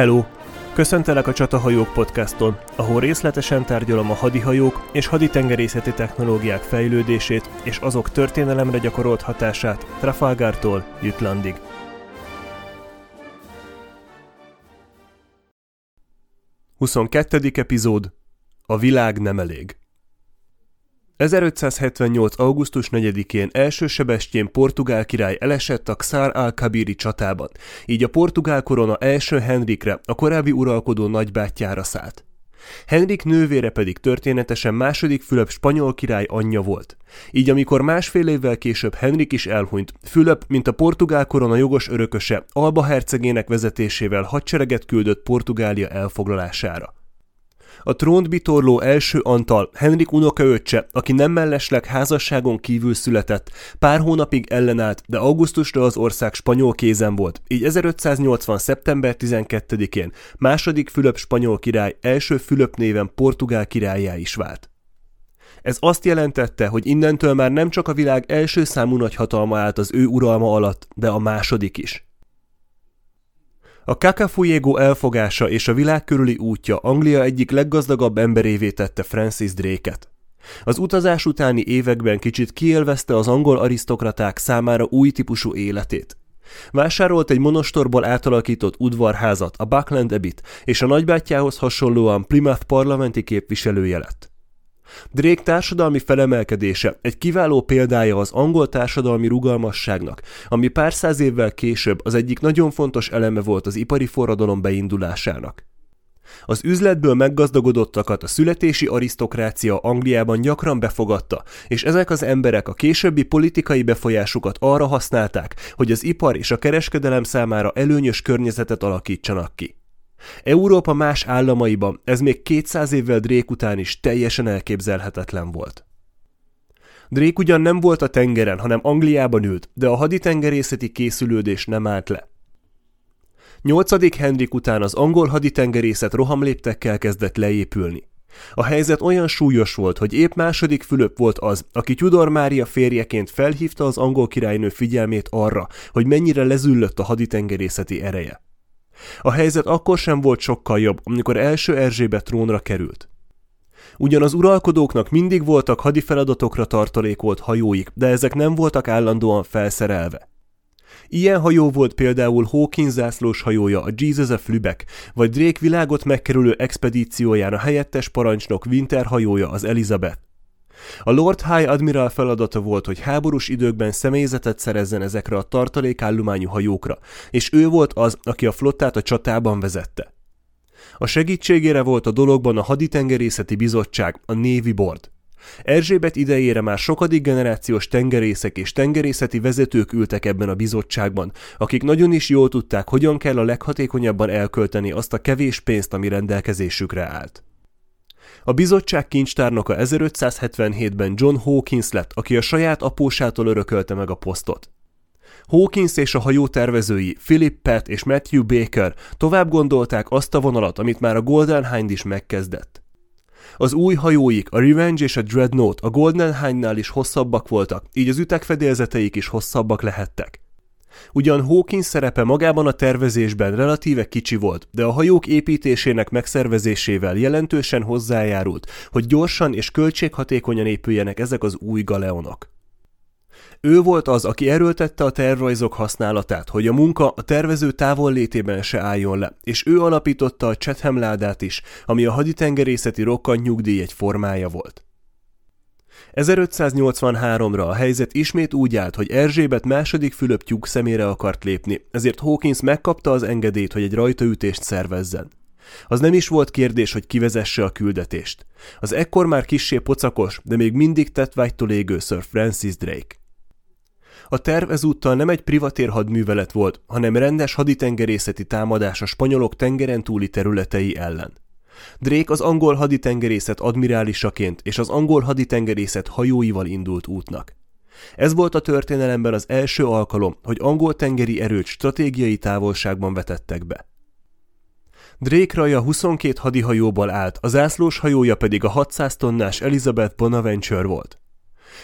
Hello! Köszöntelek a Csatahajók podcaston, ahol részletesen tárgyalom a hadihajók és haditengerészeti technológiák fejlődését és azok történelemre gyakorolt hatását Trafalgartól Jütlandig. Huszonkettődik epizód A világ nem elég 1578. augusztus 4-én első Sebestyén portugál király elesett a Xár al-Kabiri csatában, így a portugál korona első Henrikre, a korábbi uralkodó nagybátyjára szállt. Henrik nővére pedig történetesen második Fülöp spanyol király anyja volt. Így amikor másfél évvel később Henrik is elhunyt, Fülöp, mint a portugál korona jogos örököse, Alba hercegének vezetésével hadsereget küldött Portugália elfoglalására. A trónt bitorló első Antal, Henrik unokaöccse, aki nem mellesleg házasságon kívül született, pár hónapig ellenállt, de augusztusra az ország spanyol kézen volt, így 1580. szeptember 12-én második Fülöp spanyol király első Fülöp néven portugál királyá is vált. Ez azt jelentette, hogy innentől már nem csak a világ első számú nagyhatalma állt az ő uralma alatt, de a második is. A Cacafuego elfogása és a világ körüli útja Anglia egyik leggazdagabb emberévé tette Francis Drake-et. Az utazás utáni években kicsit kiélvezte az angol arisztokraták számára új típusú életét. Vásárolt egy monostorból átalakított udvarházat, a Buckland Abbey-t, és a nagybátyjához hasonlóan Plymouth parlamenti képviselője lett. Drake társadalmi felemelkedése egy kiváló példája az angol társadalmi rugalmasságnak, ami pár száz évvel később az egyik nagyon fontos eleme volt az ipari forradalom beindulásának. Az üzletből meggazdagodottakat a születési arisztokrácia Angliában gyakran befogadta, és ezek az emberek a későbbi politikai befolyásukat arra használták, hogy az ipar és a kereskedelem számára előnyös környezetet alakítsanak ki. Európa más államaiban ez még 200 évvel Drake után is teljesen elképzelhetetlen volt. Drake ugyan nem volt a tengeren, hanem Angliában ült, de a haditengerészeti készülődés nem állt le. 8. Henrik után az angol haditengerészet rohamléptekkel kezdett leépülni. A helyzet olyan súlyos volt, hogy épp második Fülöp volt az, aki Tudor Mária férjeként felhívta az angol királynő figyelmét arra, hogy mennyire lezüllött a haditengerészeti ereje. A helyzet akkor sem volt sokkal jobb, amikor első Erzsébet trónra került. Ugyan az uralkodóknak mindig voltak hadi feladatokra tartalékolt hajóik, de ezek nem voltak állandóan felszerelve. Ilyen hajó volt például Hawkins zászlós hajója, a Jesus of Lübeck, vagy Drake világot megkerülő expedícióján a helyettes parancsnok Winter hajója, az Elizabeth. A Lord High Admiral feladata volt, hogy háborús időkben személyzetet szerezzen ezekre a tartalékállományú hajókra, és ő volt az, aki a flottát a csatában vezette. A segítségére volt a dologban a Haditengerészeti Bizottság, a Navy Board. Erzsébet idejére már sokadik generációs tengerészek és tengerészeti vezetők ültek ebben a bizottságban, akik nagyon is jól tudták, hogyan kell a leghatékonyabban elkölteni azt a kevés pénzt, ami rendelkezésükre állt. A bizottság kincstárnoka 1577-ben John Hawkins lett, aki a saját apósától örökölte meg a posztot. Hawkins és a hajó tervezői Philip Pett és Matthew Baker tovább gondolták azt a vonalat, amit már a Golden Hind is megkezdett. Az új hajóik, a Revenge és a Dreadnought a Golden Hind-nál is hosszabbak voltak, így az ütegfedélzeteik is hosszabbak lehettek. Ugyan Hawkins szerepe magában a tervezésben relatíve kicsi volt, de a hajók építésének megszervezésével jelentősen hozzájárult, hogy gyorsan és költséghatékonyan épüljenek ezek az új galeonok. Ő volt az, aki erőltette a tervrajzok használatát, hogy a munka a tervező távollétében se álljon le, és ő alapította a Chatham ládát is, ami a haditengerészeti rokkant nyugdíj egy formája volt. 1583-ra a helyzet ismét úgy állt, hogy Erzsébet második Fülöp tyúk szemére akart lépni, ezért Hawkins megkapta az engedélyt, hogy egy rajtaütést szervezzen. Az nem is volt kérdés, hogy kivezesse a küldetést. Az ekkor már kissé pocakos, de még mindig tett vágytól égő Sir Francis Drake. A terv ezúttal nem egy privatér hadművelet volt, hanem rendes haditengerészeti támadás a spanyolok tengeren túli területei ellen. Drake az angol haditengerészet admirálisaként és az angol haditengerészet hajóival indult útnak. Ez volt a történelemben az első alkalom, hogy angol tengeri erőt stratégiai távolságban vetettek be. Drake raja 22 hadihajóból állt, az zászlós hajója pedig a 600 tonnás Elizabeth Bonaventure volt.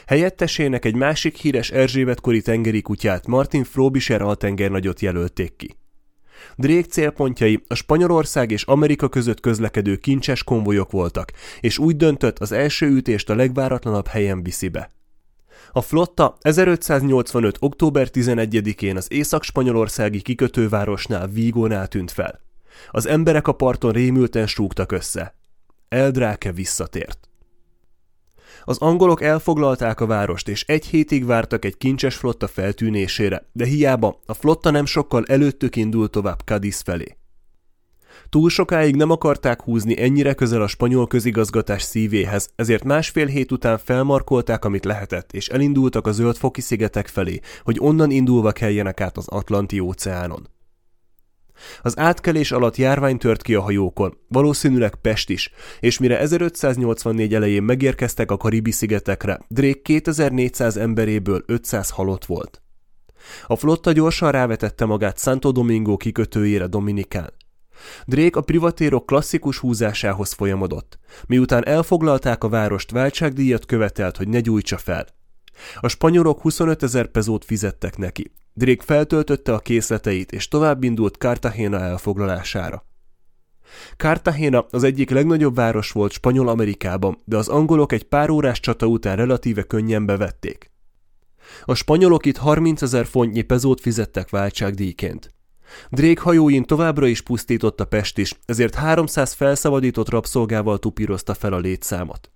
Helyettesének egy másik híres Erzsébetkori tengeri kutyát, Martin Frobisher altengernagyot jelölték ki. Drake célpontjai a Spanyolország és Amerika között közlekedő kincses konvojok voltak, és úgy döntött az első ütést a legváratlanabb helyen viszi be. A flotta 1585. október 11-én az észak-spanyolországi kikötővárosnál Vígónál tűnt fel. Az emberek a parton rémülten súgtak össze. Eldráke visszatért. Az angolok elfoglalták a várost, és egy hétig vártak egy kincses flotta feltűnésére, de hiába, a flotta nem sokkal előttük indult tovább Cadiz felé. Túl sokáig nem akarták húzni ennyire közel a spanyol közigazgatás szívéhez, ezért másfél hét után felmarkolták, amit lehetett, és elindultak a zöldfoki szigetek felé, hogy onnan indulva keljenek át az Atlanti óceánon. Az átkelés alatt járvány tört ki a hajókon, valószínűleg Pest is, és mire 1584 elején megérkeztek a Karibi-szigetekre, Drake 2400 emberéből 500 halott volt. A flotta gyorsan rávetette magát Santo Domingo kikötőjére Dominikán. Drake a privatérok klasszikus húzásához folyamodott. Miután elfoglalták a várost, váltságdíjat követelt, hogy ne gyújtsa fel. A spanyolok 25 ezer pezót fizettek neki. Drake feltöltötte a készleteit, és tovább indult Cartagena elfoglalására. Cartagena az egyik legnagyobb város volt Spanyol-Amerikában, de az angolok egy pár órás csata után relatíve könnyen bevették. A spanyolok itt 30 ezer fontnyi pezót fizettek váltságdíjként. Drake hajóin továbbra is pusztította Pest is, ezért 300 felszabadított rabszolgával tupírozta fel a létszámot.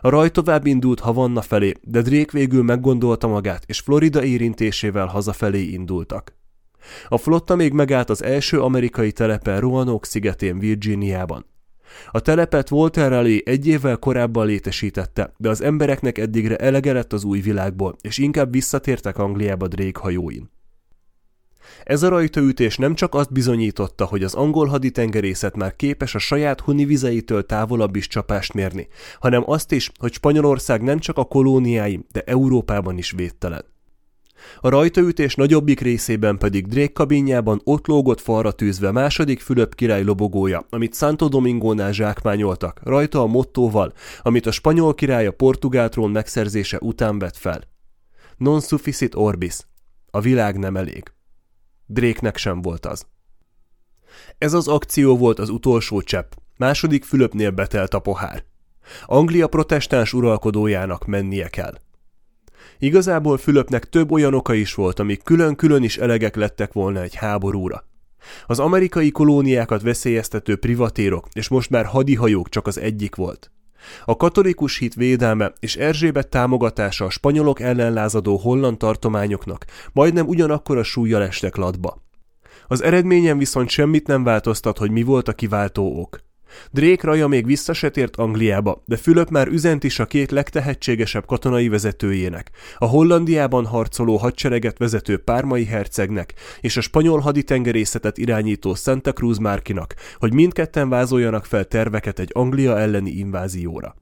A raj tovább indult Havanna felé, de Drake végül meggondolta magát, és Florida érintésével hazafelé indultak. A flotta még megállt az első amerikai telepen Roanoke szigetén Virginiában. A telepet Walter Raleigh egy évvel korábban létesítette, de az embereknek eddigre elege lett az új világból, és inkább visszatértek Angliába Drake hajóin. Ez a rajtaütés nem csak azt bizonyította, hogy az angol haditengerészet már képes a saját huni vizeitől távolabb is csapást mérni, hanem azt is, hogy Spanyolország nem csak a kolóniái, de Európában is védtelen. A rajtaütés nagyobbik részében pedig Drake kabinjában ott lógott falra tűzve második Fülöp király lobogója, amit Santo Domingónál zsákmányoltak, rajta a mottóval, amit a spanyol király a portugál trón megszerzése után vett fel. Non sufficit orbis. A világ nem elég. Dréknek sem volt az. Ez az akció volt az utolsó csepp, második Fülöpnél betelt a pohár. Anglia protestáns uralkodójának mennie kell. Igazából Fülöpnek több olyan oka is volt, amik külön-külön is elegek lettek volna egy háborúra. Az amerikai kolóniákat veszélyeztető privatérok és most már hadihajók csak az egyik volt. A katolikus hit védelme és Erzsébet támogatása a spanyolok ellen lázadó holland tartományoknak majdnem ugyanakkor a súlyjal estek latba. Az eredményen viszont semmit nem változtat, hogy mi volt a kiváltó ok. Drake raja még vissza se tért Angliába, de Fülöp már üzent is a két legtehetségesebb katonai vezetőjének, a Hollandiában harcoló hadsereget vezető Pármai hercegnek és a spanyol haditengerészetet irányító Santa Cruz Márkinak, hogy mindketten vázoljanak fel terveket egy Anglia elleni invázióra.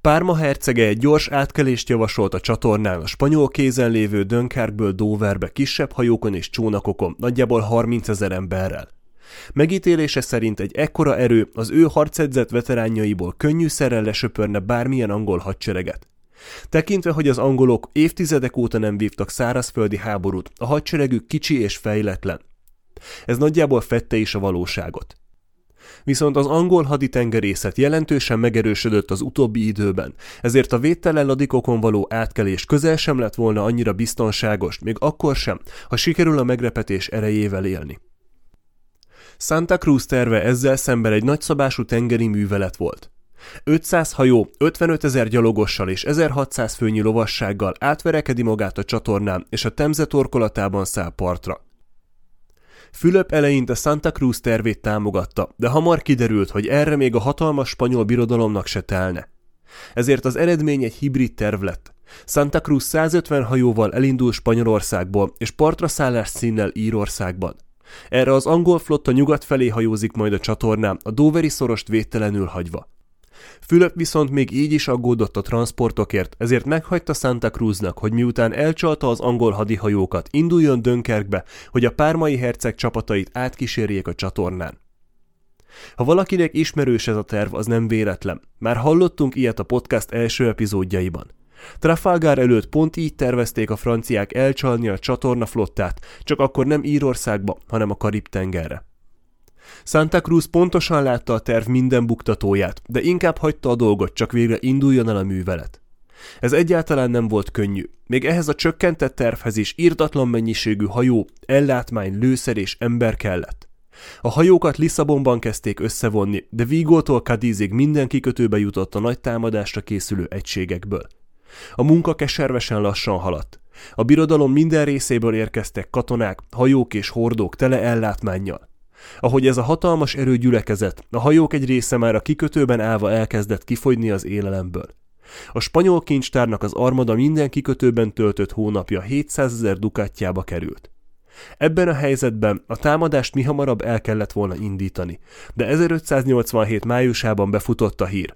Párma hercege egy gyors átkelést javasolt a csatornán a spanyol kézen lévő Dönkerkből Doverbe kisebb hajókon és csónakokon, nagyjából 30 ezer emberrel. Megítélése szerint egy ekkora erő az ő harcedzett veteránjaiból könnyűszerrel lesöpörne bármilyen angol hadsereget. Tekintve, hogy az angolok évtizedek óta nem vívtak szárazföldi háborút, a hadseregük kicsi és fejletlen. Ez nagyjából fette is a valóságot. Viszont az angol haditengerészet jelentősen megerősödött az utóbbi időben, ezért a védtelen ladikokon való átkelés közel sem lett volna annyira biztonságos, még akkor sem, ha sikerül a megrepetés erejével élni. Santa Cruz terve ezzel szemben egy nagyszabású tengeri művelet volt. 500 hajó, 55 ezer gyalogossal és 1600 főnyi lovassággal átverekedi magát a csatornán, és a Temze torkolatában száll partra. Fülöp eleinte Santa Cruz tervét támogatta, de hamar kiderült, hogy erre még a hatalmas spanyol birodalomnak se telne. Ezért az eredmény egy hibrid terv lett. Santa Cruz 150 hajóval elindul Spanyolországból, és partra szállás színnel Írországban. Erre az angol flotta nyugat felé hajózik majd a csatornán, a Doveri szorost védtelenül hagyva. Fülöp viszont még így is aggódott a transportokért, ezért meghagyta Santa Cruznak, hogy miután elcsalta az angol hadihajókat, induljon Dönkerkbe, hogy a pármai herceg csapatait átkísérjék a csatornán. Ha valakinek ismerős ez a terv, az nem véletlen. Már hallottunk ilyet a podcast első epizódjaiban. Trafalgar előtt pont így tervezték a franciák elcsalni a csatorna flottát, csak akkor nem Írországba, hanem a Karib-tengerre. Santa Cruz pontosan látta a terv minden buktatóját, de inkább hagyta a dolgot, csak végre induljon el a művelet. Ez egyáltalán nem volt könnyű. Még ehhez a csökkentett tervhez is írtatlan mennyiségű hajó, ellátmány, lőszer és ember kellett. A hajókat Lisszabonban kezdték összevonni, de Vigótól Cadizig minden kikötőbe jutott a nagy támadásra készülő egységekből. A munka keservesen lassan haladt. A birodalom minden részéből érkeztek katonák, hajók és hordók tele ellátmánnyal. Ahogy ez a hatalmas erő gyülekezett, a hajók egy része már a kikötőben állva elkezdett kifogyni az élelemből. A spanyol kincstárnak az armada minden kikötőben töltött hónapja 700 ezer dukátjába került. Ebben a helyzetben a támadást mi hamarabb el kellett volna indítani, de 1587 májusában befutott a hír.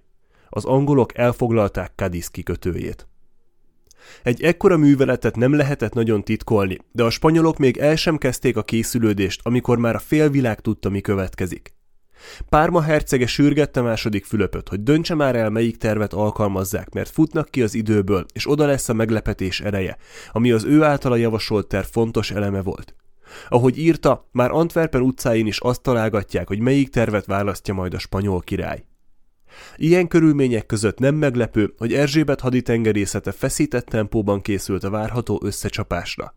Az angolok elfoglalták Cadiz kikötőjét. Egy ekkora műveletet nem lehetett nagyon titkolni, de a spanyolok még el sem kezdték a készülődést, amikor már a félvilág tudta, mi következik. Párma hercege sürgette második Fülöpöt, hogy döntse már el, melyik tervet alkalmazzák, mert futnak ki az időből, és oda lesz a meglepetés ereje, ami az ő általa javasolt terv fontos eleme volt. Ahogy írta, már Antwerpen utcáin is azt találgatják, hogy melyik tervet választja majd a spanyol király. Ilyen körülmények között nem meglepő, hogy Erzsébet haditengerészete feszített tempóban készült a várható összecsapásra.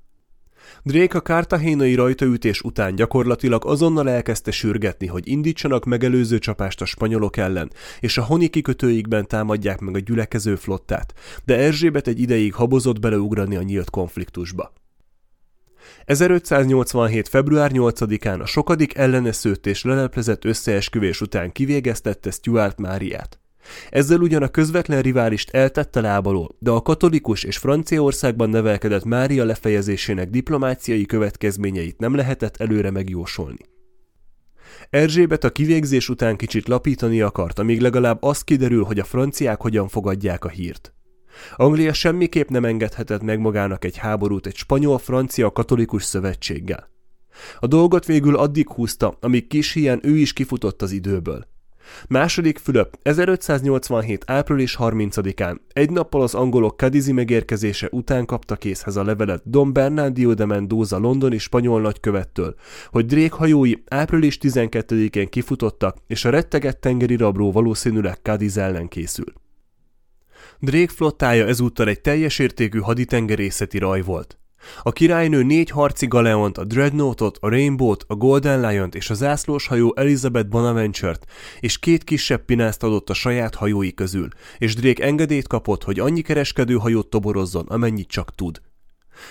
Drake a kártahénai rajtaütés után gyakorlatilag azonnal elkezdte sürgetni, hogy indítsanak megelőző csapást a spanyolok ellen, és a honi kikötőikben támadják meg a gyülekező flottát, de Erzsébet egy ideig habozott beleugrani a nyílt konfliktusba. 1587. február 8-án a sokadik elleneszőtt és leleplezett összeesküvés után kivégeztette Stuart Máriát. Ezzel ugyan a közvetlen riválist eltette lábalól, de a katolikus és Franciaországban nevelkedett Mária lefejezésének diplomáciai következményeit nem lehetett előre megjósolni. Erzsébet a kivégzés után kicsit lapítani akart, amíg legalább az kiderül, hogy a franciák hogyan fogadják a hírt. Anglia semmiképp nem engedhetett meg magának egy háborút egy spanyol-francia katolikus szövetséggel. A dolgot végül addig húzta, amíg kis hián ő is kifutott az időből. Második Fülöp 1587. április 30-án, egy nappal az angolok Cadizi megérkezése után kapta készhez a levelet Don Bernardio de Mendoza londoni spanyol nagykövettől, hogy Drake hajói április 12-én kifutottak, és a rettegett tengeri rabró valószínűleg Cadiz ellen készül. Drake flottája ezúttal egy teljes értékű haditengerészeti raj volt. A királynő négy harci galeont, a Dreadnoughtot, a Rainbow-t, a Golden Lion-t és a zászlós hajó Elizabeth Bonaventure-t, és két kisebb pinászt adott a saját hajói közül, és Drake engedélyt kapott, hogy annyi kereskedő hajót toborozzon, amennyit csak tud.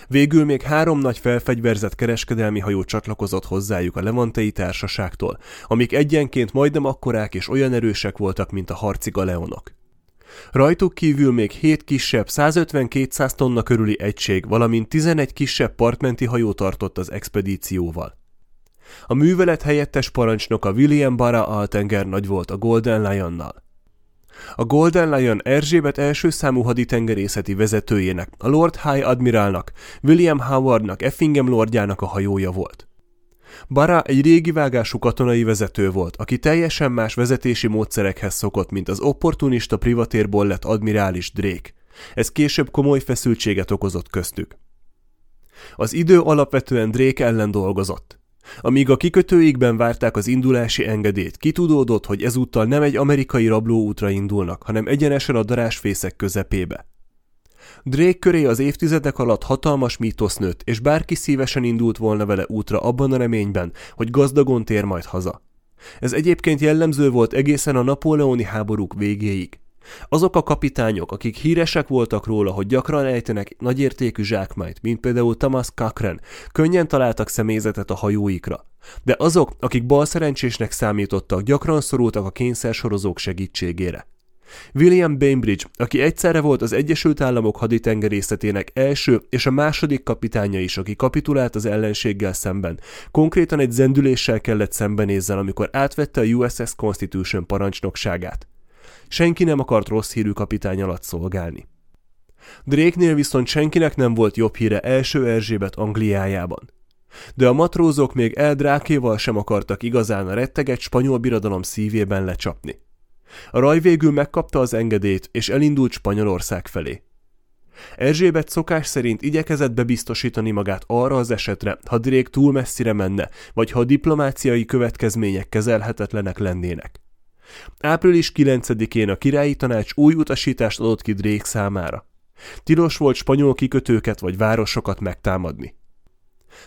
Végül még három nagy felfegyverzett kereskedelmi hajó csatlakozott hozzájuk a levantei társaságtól, amik egyenként majdnem akkorák és olyan erősek voltak, mint a harci galeonok. Rajtuk kívül még 7 kisebb 150-200 tonna körüli egység, valamint 11 kisebb partmenti hajó tartott az expedícióval. A művelet helyettes parancsnoka William Barra Altenger nagy volt a Golden Lionnal. A Golden Lion Erzsébet első számú haditengerészeti vezetőjének, a Lord High Admiralnak, William Howardnak, Effingham lordjának a hajója volt. Bara egy régi vágású katonai vezető volt, aki teljesen más vezetési módszerekhez szokott, mint az opportunista privatérból lett admirális Drake. Ez később komoly feszültséget okozott köztük. Az idő alapvetően Drake ellen dolgozott. Amíg a kikötőikben várták az indulási engedélyt, kitudódott, hogy ezúttal nem egy amerikai rablóútra indulnak, hanem egyenesen a darásfészek közepébe. Drake köré az évtizedek alatt hatalmas mítosz nőtt, és bárki szívesen indult volna vele útra abban a reményben, hogy gazdagon tér majd haza. Ez egyébként jellemző volt egészen a napóleoni háborúk végéig. Azok a kapitányok, akik híresek voltak róla, hogy gyakran ejtenek nagyértékű zsákmányt, mint például Thomas Cochrane, könnyen találtak személyzetet a hajóikra. De azok, akik balszerencsésnek számítottak, gyakran szorultak a kényszersorozók segítségére. William Bainbridge, aki egyszerre volt az Egyesült Államok haditengerészetének első és a második kapitánya is, aki kapitulált az ellenséggel szemben, konkrétan egy zendüléssel kellett szembenézzen, amikor átvette a USS Constitution parancsnokságát. Senki nem akart rossz hírű kapitány alatt szolgálni. Drake-nél viszont senkinek nem volt jobb híre első Erzsébet Angliájában. De a matrózok még El Drákéval sem akartak igazán a retteget spanyol birodalom szívében lecsapni. A raj végül megkapta az engedélyt, és elindult Spanyolország felé. Erzsébet szokás szerint igyekezett bebiztosítani magát arra az esetre, ha Drake túl messzire menne, vagy ha a diplomáciai következmények kezelhetetlenek lennének. Április 9-én a királyi tanács új utasítást adott ki Drake számára. Tilos volt spanyol kikötőket vagy városokat megtámadni.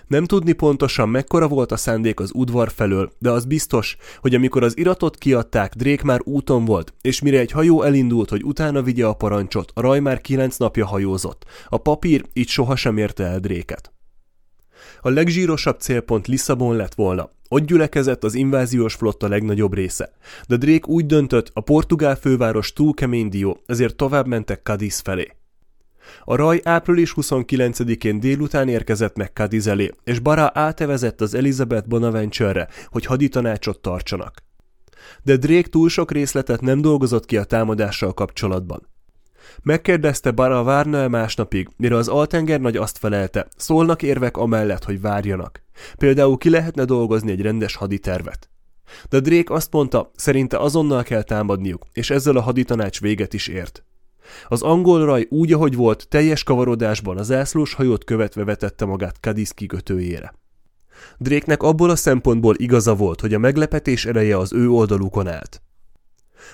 Nem tudni pontosan mekkora volt a szándék az udvar felől, de az biztos, hogy amikor az iratot kiadták, Drake már úton volt, és mire egy hajó elindult, hogy utána vigye a parancsot, a raj már kilenc napja hajózott. A papír így sohasem érte el Dréket. A legzsírosabb célpont Lisszabon lett volna. Ott gyülekezett az inváziós flotta legnagyobb része. De Drake úgy döntött, a portugál főváros túl kemény dió, ezért tovább mentek Cadiz felé. A raj április 29-én délután érkezett meg Cadiz elé, és Bara átevezett az Elizabeth Bonaventure-re, hogy haditanácsot tartsanak. De Drake túl sok részletet nem dolgozott ki a támadással kapcsolatban. Megkérdezte Bara várna-e másnapig, mire az altenger nagy azt felelte, szólnak érvek amellett, hogy várjanak. Például ki lehetne dolgozni egy rendes haditervet. De Drake azt mondta, szerinte azonnal kell támadniuk, és ezzel a haditanács véget is ért. Az angol raj úgy, ahogy volt, teljes kavarodásban az zászlós hajót követve vetette magát Cadiz kikötőjére. Dréknek abból a szempontból igaza volt, hogy a meglepetés ereje az ő oldalukon állt.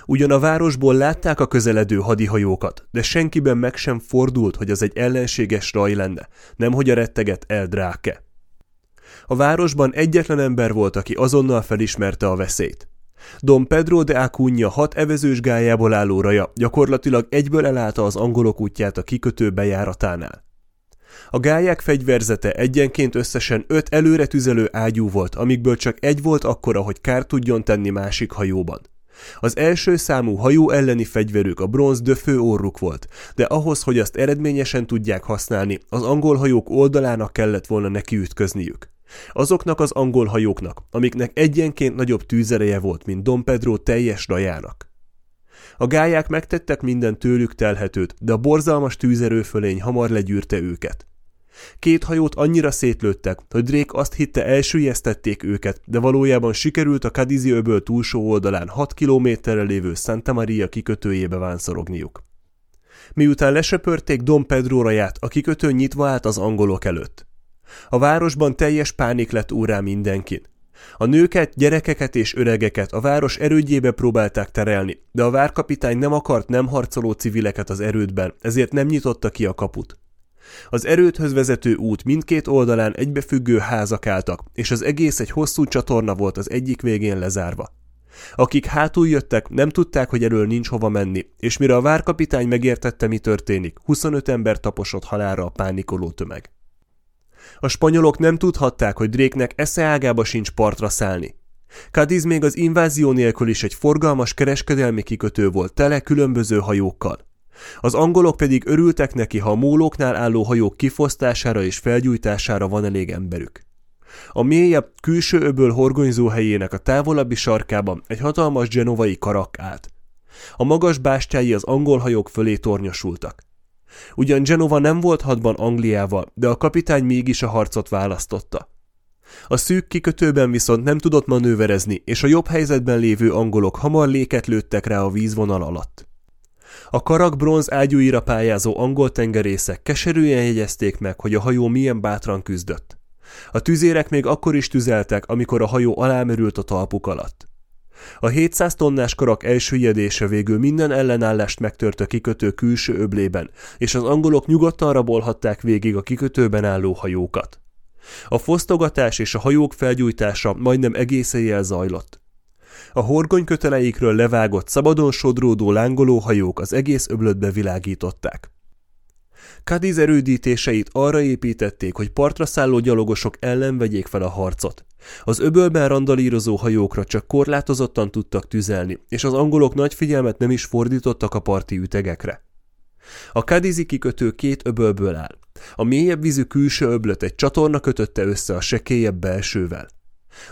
Ugyan a városból látták a közeledő hadihajókat, de senkiben meg sem fordult, hogy az egy ellenséges raj lenne, nemhogy a retteget El Dráke. A városban egyetlen ember volt, aki azonnal felismerte a veszélyt. Dom Pedro de Acunha hat evezős gályából álló raja gyakorlatilag egyből elállta az angolok útját a kikötő bejáratánál. A gályák fegyverzete egyenként összesen öt előre tüzelő ágyú volt, amikből csak egy volt akkora, hogy kár tudjon tenni másik hajóban. Az első számú hajó elleni fegyverük a bronz döfő orruk volt, de ahhoz, hogy azt eredményesen tudják használni, az angol hajók oldalának kellett volna neki ütközniük. Azoknak az angol hajóknak, amiknek egyenként nagyobb tűzereje volt, mint Don Pedro teljes rajának. A gályák megtettek minden tőlük telhetőt, de a borzalmas tűzerőfölény hamar legyűrte őket. Két hajót annyira szétlőttek, hogy Drake azt hitte elsüllyesztették őket, de valójában sikerült a Cadizi öböl túlsó oldalán 6 kilométerre lévő Santa Maria kikötőjébe vánszorogniuk. Miután lesöpörték Don Pedro raját, a kikötő nyitva állt az angolok előtt. A városban teljes pánik lett úrá mindenkin. A nőket, gyerekeket és öregeket a város erődjébe próbálták terelni, de a várkapitány nem akart nem harcoló civileket az erődben, ezért nem nyitotta ki a kaput. Az erődhöz vezető út mindkét oldalán egybefüggő házak álltak, és az egész egy hosszú csatorna volt az egyik végén lezárva. Akik hátul jöttek, nem tudták, hogy erről nincs hova menni, és mire a várkapitány megértette, mi történik, 25 ember taposott halára a pánikoló tömeg. A spanyolok nem tudhatták, hogy Dréknek esze ágába sincs partra szállni. Cadiz még az invázió nélkül is egy forgalmas kereskedelmi kikötő volt tele különböző hajókkal. Az angolok pedig örültek neki, ha a mólóknál álló hajók kifosztására és felgyújtására van elég emberük. A mélyebb külső öböl horgonyzó helyének a távolabbi sarkában egy hatalmas genovai karak állt. A magas bástyái az angol hajók fölé tornyosultak. Ugyan Genova nem volt hadban Angliával, de a kapitány mégis a harcot választotta. A szűk kikötőben viszont nem tudott manőverezni, és a jobb helyzetben lévő angolok hamar léket lőttek rá a vízvonal alatt. A karak bronz ágyúira pályázó angol tengerészek keserűen jegyezték meg, hogy a hajó milyen bátran küzdött. A tüzérek még akkor is tüzeltek, amikor a hajó alámerült a talpuk alatt. A 700 tonnás karak elsüllyedése végül minden ellenállást megtört a kikötő külső öblében, és az angolok nyugodtan rabolhatták végig a kikötőben álló hajókat. A fosztogatás és a hajók felgyújtása majdnem egész éjjel zajlott. A horgony köteleikről levágott, szabadon sodródó lángoló hajók az egész öblötbe világították. Cadiz erődítéseit arra építették, hogy partra szálló gyalogosok ellen vegyék fel a harcot. Az öbölben randalírozó hajókra csak korlátozottan tudtak tüzelni, és az angolok nagy figyelmet nem is fordítottak a parti ütegekre. A Kadizi kikötő két öbölből áll. A mélyebb vízű külső öblöt egy csatorna kötötte össze a sekélyebb belsővel.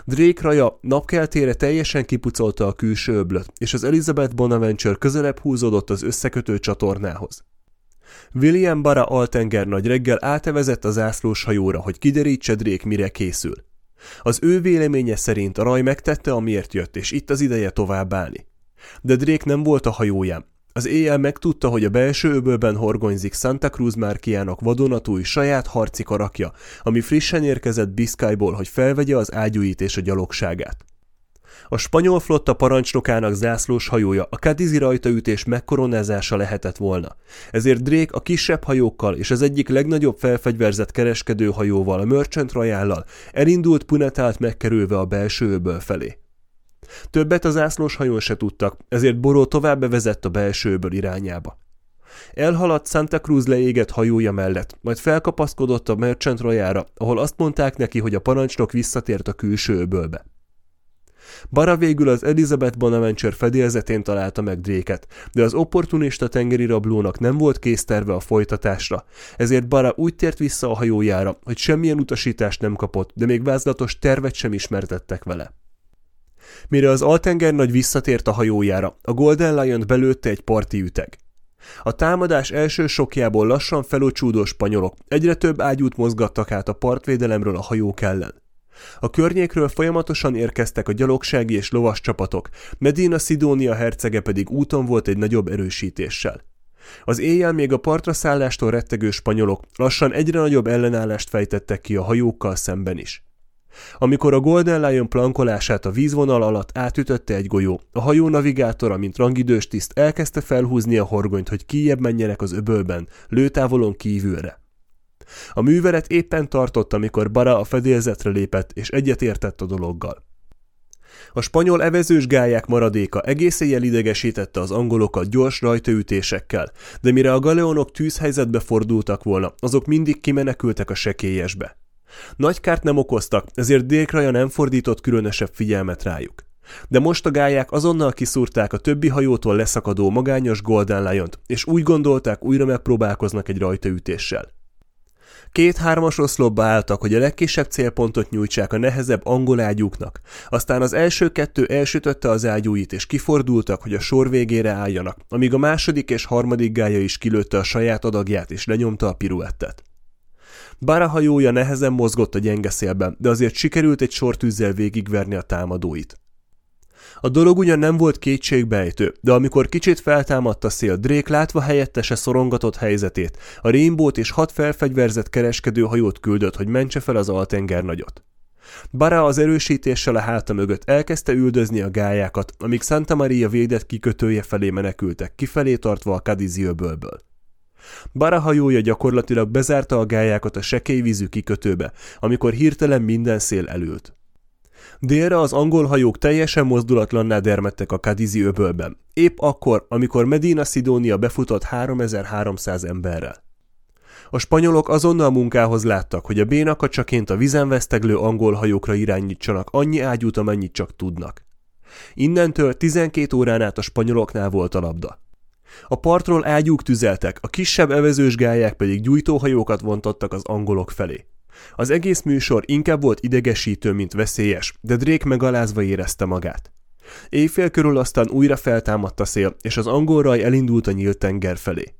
Drake raja napkeltére teljesen kipucolta a külső öblöt, és az Elizabeth Bonaventure közelebb húzódott az összekötő csatornához. William Bara Altenger nagy reggel átevezett az zászlós hajóra, hogy kiderítse Drake mire készül. Az ő véleménye szerint a raj megtette, amiért jött, és itt az ideje tovább. De Drake nem volt a hajóján. Az éjjel megtudta, hogy a belső öbölben horgonyzik Santa Cruz márkiának vadonatúj saját harci karakja, ami frissen érkezett Biscayból, hogy felvegye az ágyúit és a gyalogságát. A spanyol flotta parancsnokának zászlós hajója a Cadizi rajtaütés megkoronázása lehetett volna. Ezért Drake a kisebb hajókkal és az egyik legnagyobb felfegyverzett kereskedő hajóval, a Merchant royal elindult Punetát megkerülve a belső öböl felé. Többet az zászlós hajón se tudtak, ezért Boró tovább bevezett a belső öböl irányába. Elhaladt Santa Cruz leégett hajója mellett, majd felkapaszkodott a Merchant royal ahol azt mondták neki, hogy a parancsnok visszatért a külső öbölbe. Bara végül az Elizabeth Bonaventure fedélzetén találta meg Dréket, de az opportunista tengeri rablónak nem volt készterve a folytatásra, ezért Bara úgy tért vissza a hajójára, hogy semmilyen utasítást nem kapott, de még vázlatos tervet sem ismertettek vele. Mire az Altenger nagy visszatért a hajójára, a Golden lion belőtte egy parti üteg. A támadás első sokjából lassan felocsúdó spanyolok egyre több ágyút mozgattak át a partvédelemről a hajók ellen. A környékről folyamatosan érkeztek a gyalogsági és lovas csapatok, Medina Sidónia hercege pedig úton volt egy nagyobb erősítéssel. Az éjjel még a partra szállástól rettegő spanyolok lassan egyre nagyobb ellenállást fejtettek ki a hajókkal szemben is. Amikor a Golden Lion plankolását a vízvonal alatt átütötte egy golyó, a hajó navigátora, mint rangidős tiszt elkezdte felhúzni a horgonyt, hogy kijebb menjenek az öbölben, lőtávolon kívülre. A művelet éppen tartott, amikor Bara a fedélzetre lépett, és egyetértett a dologgal. A spanyol evezős gályák maradéka egész éjjel idegesítette az angolokat gyors rajtaütésekkel, de mire a galeonok tűzhelyzetbe fordultak volna, azok mindig kimenekültek a sekélyesbe. Nagy kárt nem okoztak, ezért Délkraja nem fordított különösebb figyelmet rájuk. De most a gályák azonnal kiszúrták a többi hajótól leszakadó magányos Golden lion és úgy gondolták, újra megpróbálkoznak egy rajtaütéssel. Két-hármas oszlopba álltak, hogy a legkisebb célpontot nyújtsák a nehezebb angol ágyúknak. Aztán az első kettő elsütötte az ágyúit, és kifordultak, hogy a sor végére álljanak, amíg a második és harmadik gája is kilőtte a saját adagját, és lenyomta a piruettet. Bár a hajója nehezen mozgott a gyenge szélben, de azért sikerült egy sortűzzel végigverni a támadóit. A dolog ugyan nem volt kétségbejtő, de amikor kicsit feltámadt a szél, Drake látva helyettese szorongatott helyzetét, a rainbow és hat felfegyverzett kereskedőhajót küldött, hogy mentse fel az Altenger nagyot. Bara az erősítéssel a háta mögött elkezdte üldözni a gályákat, amíg Santa Maria védett kikötője felé menekültek, kifelé tartva a Cadizi öbölből. Bara hajója gyakorlatilag bezárta a gályákat a sekély vízű kikötőbe, amikor hirtelen minden szél elült. Délre az angol hajók teljesen mozdulatlanná dermedtek a Kadizi öbölben, épp akkor, amikor Medina Sidonia befutott 3300 emberrel. A spanyolok azonnal munkához láttak, hogy a bénakacsaként a vizen veszteglő angol hajókra irányítsanak annyi ágyút, amennyit csak tudnak. Innentől 12 órán át a spanyoloknál volt a labda. A partról ágyúk tüzeltek, a kisebb evezős gályák pedig gyújtóhajókat vontottak az angolok felé. Az egész műsor inkább volt idegesítő, mint veszélyes, de Drake megalázva érezte magát. Éjfél körül aztán újra feltámadt a szél, és az angol raj elindult a nyílt tenger felé.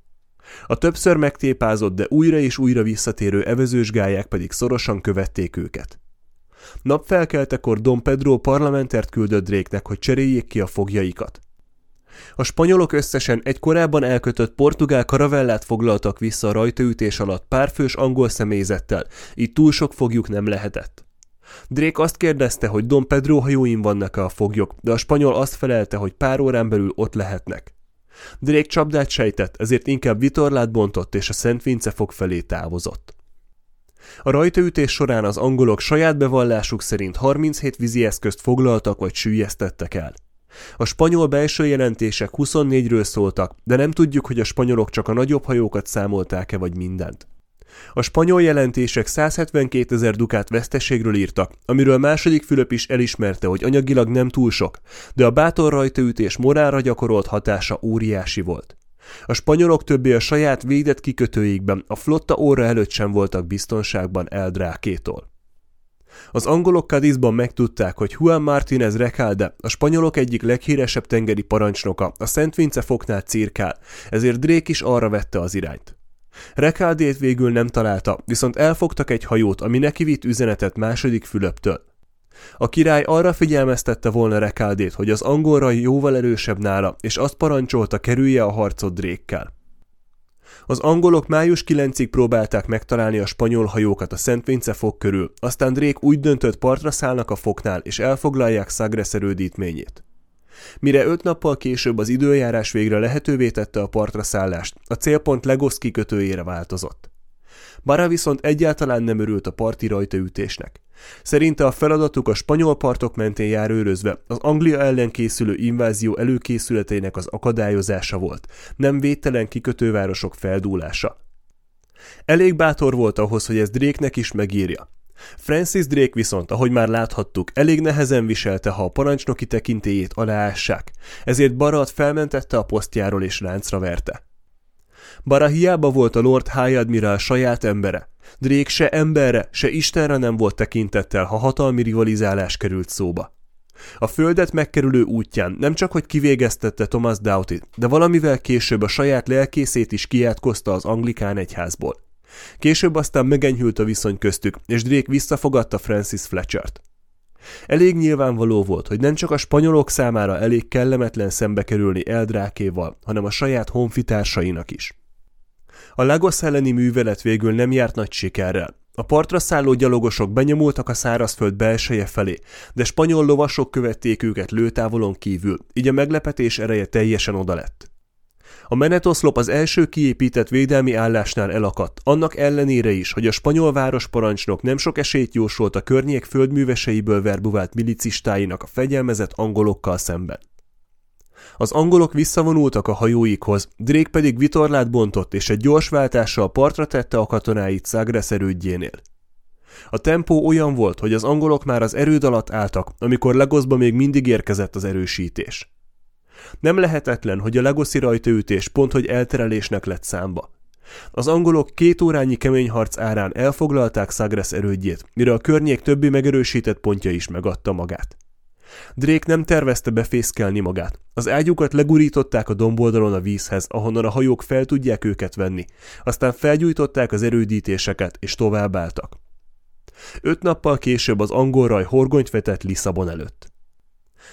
A többször megtépázott, de újra és újra visszatérő evezős gályák pedig szorosan követték őket. Napfelkeltekor Don Pedro parlamentert küldött Drake-nek, hogy cseréljék ki a fogjaikat. A spanyolok összesen egy korábban elkötött portugál karavellát foglaltak vissza a rajtaütés alatt párfős angol személyzettel, így túl sok fogjuk nem lehetett. Drake azt kérdezte, hogy Don Pedro hajóin vannak-e a foglyok, de a spanyol azt felelte, hogy pár órán belül ott lehetnek. Drake csapdát sejtett, ezért inkább vitorlát bontott és a Szent Vince fog felé távozott. A rajtaütés során az angolok saját bevallásuk szerint 37 vízi eszközt foglaltak vagy sűjesztettek el. A spanyol belső jelentések 24-ről szóltak, de nem tudjuk, hogy a spanyolok csak a nagyobb hajókat számolták-e vagy mindent. A spanyol jelentések 172 ezer dukát veszteségről írtak, amiről második Fülöp is elismerte, hogy anyagilag nem túl sok, de a bátor rajtaütés morálra gyakorolt hatása óriási volt. A spanyolok többé a saját védett kikötőikben, a flotta óra előtt sem voltak biztonságban Eldrákétól. Az angolok Cadizban megtudták, hogy Juan Martínez Recalde, a spanyolok egyik leghíresebb tengeri parancsnoka, a Szent Vince foknál cirkál, ezért Drake is arra vette az irányt. Recaldét végül nem találta, viszont elfogtak egy hajót, ami neki vitt üzenetet második Fülöptől. A király arra figyelmeztette volna Rekáldét, hogy az angolra jóval erősebb nála, és azt parancsolta kerülje a harcot Drékkel. Az angolok május 9-ig próbálták megtalálni a spanyol hajókat a Szent Vince fok körül, aztán Drake úgy döntött partra szállnak a foknál, és elfoglalják Sagres erődítményét. Mire öt nappal később az időjárás végre lehetővé tette a partra szállást, a célpont Legos kikötőjére változott. Bara viszont egyáltalán nem örült a parti rajtaütésnek. Szerinte a feladatuk a spanyol partok mentén jár őrözve, az Anglia ellen készülő invázió előkészületének az akadályozása volt, nem védtelen kikötővárosok feldúlása. Elég bátor volt ahhoz, hogy ez Drake-nek is megírja. Francis Drake viszont, ahogy már láthattuk, elég nehezen viselte, ha a parancsnoki tekintélyét aláássák, ezért Barat felmentette a posztjáról és láncra verte. Bara hiába volt a Lord High Admiral saját embere, Drake se emberre, se Istenre nem volt tekintettel, ha hatalmi rivalizálás került szóba. A földet megkerülő útján nem csak hogy kivégeztette Thomas doughty de valamivel később a saját lelkészét is kiátkozta az anglikán egyházból. Később aztán megenyhült a viszony köztük, és Drake visszafogadta Francis Fletchert. Elég nyilvánvaló volt, hogy nem csak a spanyolok számára elég kellemetlen szembe kerülni Eldrákéval, hanem a saját honfitársainak is. A Lagos elleni művelet végül nem járt nagy sikerrel. A partra szálló gyalogosok benyomultak a szárazföld belseje felé, de spanyol lovasok követték őket lőtávolon kívül, így a meglepetés ereje teljesen oda lett. A menetoszlop az első kiépített védelmi állásnál elakadt, annak ellenére is, hogy a spanyol városparancsnok nem sok esélyt jósolt a környék földműveseiből verbuvált milicistáinak a fegyelmezett angolokkal szemben. Az angolok visszavonultak a hajóikhoz, Drake pedig vitorlát bontott és egy gyors váltással partra tette a katonáit Sagres erődjénél. A tempó olyan volt, hogy az angolok már az erőd alatt álltak, amikor Lagosba még mindig érkezett az erősítés. Nem lehetetlen, hogy a Lagoszi rajtaütés pont hogy elterelésnek lett számba. Az angolok két órányi kemény harc árán elfoglalták Sagres erődjét, mire a környék többi megerősített pontja is megadta magát. Drake nem tervezte befészkelni magát. Az ágyukat legurították a domboldalon a vízhez, ahonnan a hajók fel tudják őket venni. Aztán felgyújtották az erődítéseket, és továbbálltak. Öt nappal később az angol raj horgonyt vetett Lisszabon előtt.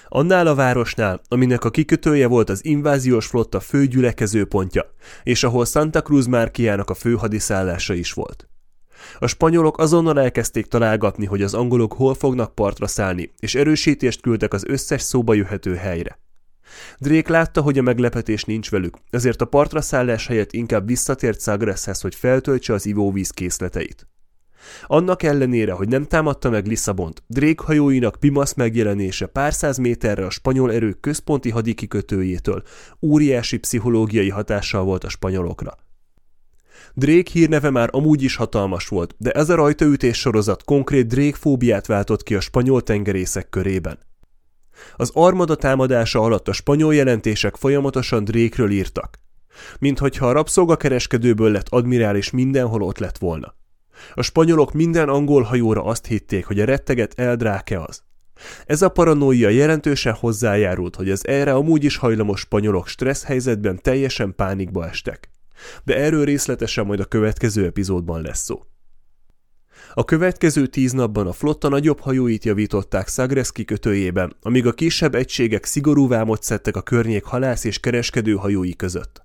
Annál a városnál, aminek a kikötője volt az inváziós flotta fő gyülekezőpontja, és ahol Santa Cruz márkiának a fő hadiszállása is volt. A spanyolok azonnal elkezdték találgatni, hogy az angolok hol fognak partra szállni, és erősítést küldtek az összes szóba jöhető helyre. Drake látta, hogy a meglepetés nincs velük, ezért a partra szállás helyett inkább visszatért Sagreshez, hogy feltöltse az ivóvíz készleteit. Annak ellenére, hogy nem támadta meg Lisszabont, Drake hajóinak Pimasz megjelenése pár száz méterre a spanyol erők központi hadikikötőjétől óriási pszichológiai hatással volt a spanyolokra. Drake hírneve már amúgy is hatalmas volt, de ez a rajtaütés sorozat konkrét Drake fóbiát váltott ki a spanyol tengerészek körében. Az armada támadása alatt a spanyol jelentések folyamatosan Drake-ről írtak. Minthogyha a rabszolgakereskedőből lett admirális mindenhol ott lett volna. A spanyolok minden angol hajóra azt hitték, hogy a retteget eldráke az. Ez a paranoia jelentősen hozzájárult, hogy az erre amúgy is hajlamos spanyolok stressz helyzetben teljesen pánikba estek de erről részletesen majd a következő epizódban lesz szó. A következő tíz napban a flotta nagyobb hajóit javították Sagres kikötőjében, amíg a kisebb egységek szigorú vámot szedtek a környék halász és kereskedő hajói között.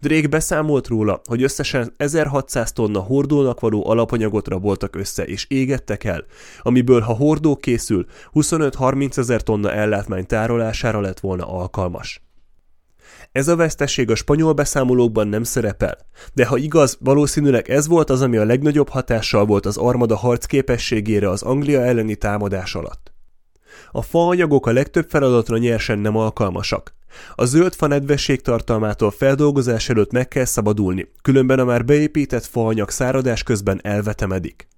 Drake beszámolt róla, hogy összesen 1600 tonna hordónak való alapanyagot raboltak össze és égettek el, amiből ha hordó készül, 25-30 ezer tonna ellátmány tárolására lett volna alkalmas. Ez a veszteség a spanyol beszámolókban nem szerepel, de ha igaz, valószínűleg ez volt az, ami a legnagyobb hatással volt az armada harc képességére az Anglia elleni támadás alatt. A faanyagok a legtöbb feladatra nyersen nem alkalmasak. A zöld fa nedvesség tartalmától feldolgozás előtt meg kell szabadulni, különben a már beépített faanyag száradás közben elvetemedik.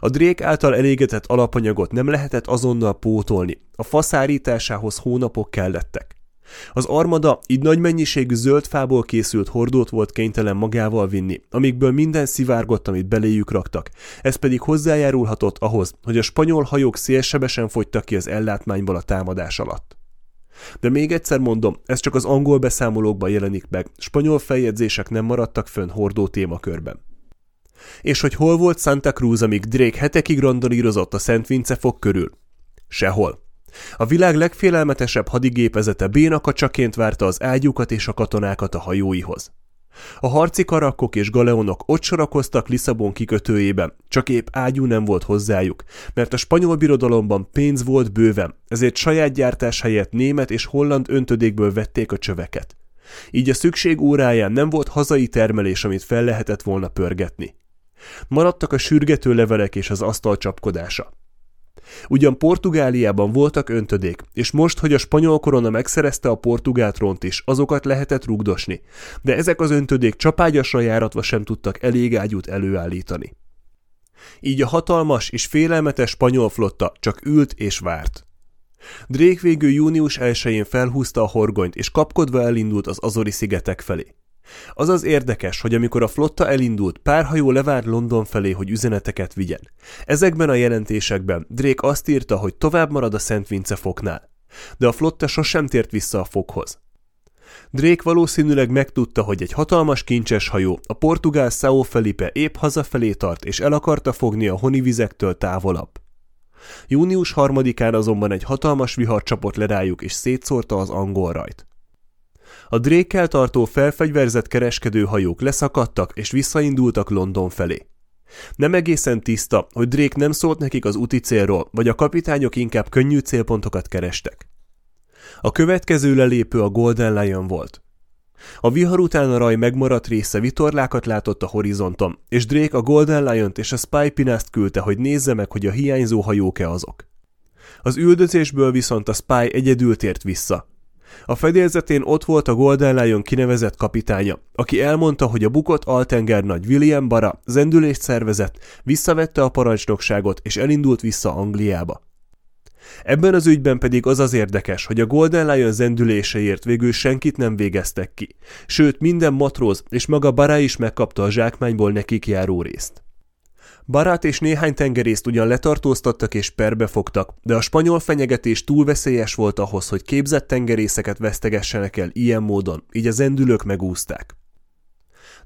A Drake által elégetett alapanyagot nem lehetett azonnal pótolni, a fa szárításához hónapok kellettek. Az armada így nagy mennyiségű zöld fából készült hordót volt kénytelen magával vinni, amikből minden szivárgott, amit beléjük raktak, ez pedig hozzájárulhatott ahhoz, hogy a spanyol hajók szélsebesen fogytak ki az ellátmányból a támadás alatt. De még egyszer mondom, ez csak az angol beszámolókban jelenik meg, spanyol feljegyzések nem maradtak fönn hordó témakörben. És hogy hol volt Santa Cruz, amíg Drake hetekig randalírozott a Szent Vince fog körül? Sehol. A világ legfélelmetesebb hadigépezete bénakacsaként várta az ágyukat és a katonákat a hajóihoz. A harci karakkok és galeonok ott sorakoztak Lisszabon kikötőjében, csak épp ágyú nem volt hozzájuk, mert a spanyol birodalomban pénz volt bőven, ezért saját gyártás helyett német és holland öntödékből vették a csöveket. Így a szükség óráján nem volt hazai termelés, amit fel lehetett volna pörgetni. Maradtak a sürgető levelek és az asztal csapkodása. Ugyan Portugáliában voltak öntödék, és most, hogy a spanyol korona megszerezte a portugál trónt is, azokat lehetett rugdosni, de ezek az öntödék csapágyasra járatva sem tudtak elég ágyút előállítani. Így a hatalmas és félelmetes spanyol flotta csak ült és várt. Drake végül június 1-én felhúzta a horgonyt, és kapkodva elindult az Azori szigetek felé. Az az érdekes, hogy amikor a flotta elindult, pár hajó levárt London felé, hogy üzeneteket vigyen. Ezekben a jelentésekben Drake azt írta, hogy tovább marad a Szent Vince foknál. De a flotta sosem tért vissza a fokhoz. Drake valószínűleg megtudta, hogy egy hatalmas kincses hajó, a portugál São Felipe épp hazafelé tart, és el akarta fogni a honivizektől távolabb. Június harmadikán azonban egy hatalmas vihar csapott le rájuk, és szétszórta az angol rajt. A drékkel tartó felfegyverzett kereskedőhajók leszakadtak és visszaindultak London felé. Nem egészen tiszta, hogy Drake nem szólt nekik az úti célról, vagy a kapitányok inkább könnyű célpontokat kerestek. A következő lelépő a Golden Lion volt. A vihar után a raj megmaradt része vitorlákat látott a horizonton, és Drake a Golden Lion-t és a Spy Pinast küldte, hogy nézze meg, hogy a hiányzó hajók-e azok. Az üldözésből viszont a Spy egyedül tért vissza, a fedélzetén ott volt a Golden Lion kinevezett kapitánya, aki elmondta, hogy a bukott altengernagy William Bara zendülést szervezett, visszavette a parancsnokságot és elindult vissza Angliába. Ebben az ügyben pedig az az érdekes, hogy a Golden Lion zendüléseért végül senkit nem végeztek ki, sőt minden matróz és maga Bara is megkapta a zsákmányból nekik járó részt. Barát és néhány tengerészt ugyan letartóztattak és perbe fogtak, de a spanyol fenyegetés túl veszélyes volt ahhoz, hogy képzett tengerészeket vesztegessenek el ilyen módon, így a zendülők megúzták.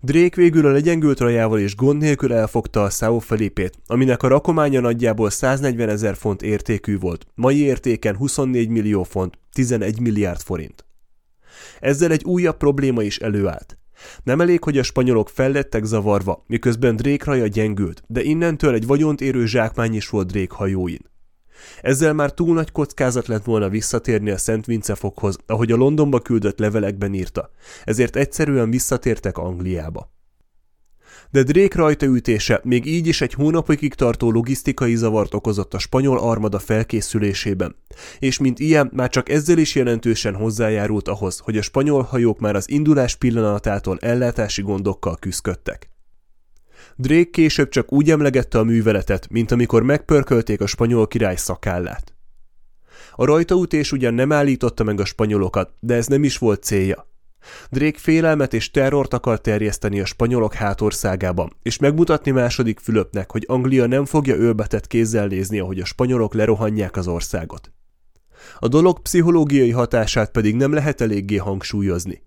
Drake végül a legyengült rajával és gond nélkül elfogta a Sao Felipét, aminek a rakománya nagyjából 140 ezer font értékű volt, mai értéken 24 millió font, 11 milliárd forint. Ezzel egy újabb probléma is előállt. Nem elég, hogy a spanyolok fellettek zavarva, miközben Drake raja gyengült, de innentől egy vagyont érő zsákmány is volt Drake hajóin. Ezzel már túl nagy kockázat lett volna visszatérni a Szent Vince fokhoz, ahogy a Londonba küldött levelekben írta, ezért egyszerűen visszatértek Angliába de Drake rajtaütése még így is egy hónapokig tartó logisztikai zavart okozott a spanyol armada felkészülésében, és mint ilyen már csak ezzel is jelentősen hozzájárult ahhoz, hogy a spanyol hajók már az indulás pillanatától ellátási gondokkal küzdöttek. Drake később csak úgy emlegette a műveletet, mint amikor megpörkölték a spanyol király szakállát. A rajtaütés ugyan nem állította meg a spanyolokat, de ez nem is volt célja. Drake félelmet és terrort akar terjeszteni a spanyolok hátországában, és megmutatni második Fülöpnek, hogy Anglia nem fogja ölbetett kézzel nézni, ahogy a spanyolok lerohanják az országot. A dolog pszichológiai hatását pedig nem lehet eléggé hangsúlyozni.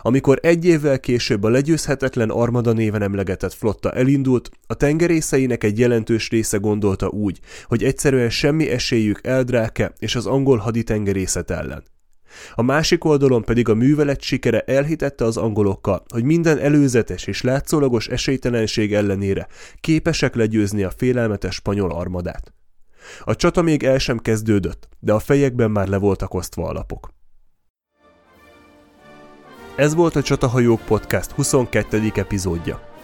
Amikor egy évvel később a legyőzhetetlen Armada néven emlegetett flotta elindult, a tengerészeinek egy jelentős része gondolta úgy, hogy egyszerűen semmi esélyük Eldráke és az angol haditengerészet ellen. A másik oldalon pedig a művelet sikere elhitette az angolokkal, hogy minden előzetes és látszólagos esélytelenség ellenére képesek legyőzni a félelmetes spanyol armadát. A csata még el sem kezdődött, de a fejekben már le voltak osztva alapok. Ez volt a Csatahajók Podcast 22. epizódja.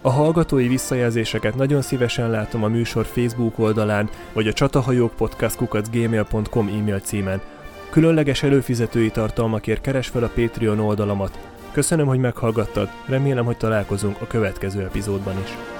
A hallgatói visszajelzéseket nagyon szívesen látom a műsor Facebook oldalán, vagy a csatahajók podcast gmail.com e-mail címen, Különleges előfizetői tartalmakért keres fel a Patreon oldalamat. Köszönöm, hogy meghallgattad, remélem, hogy találkozunk a következő epizódban is.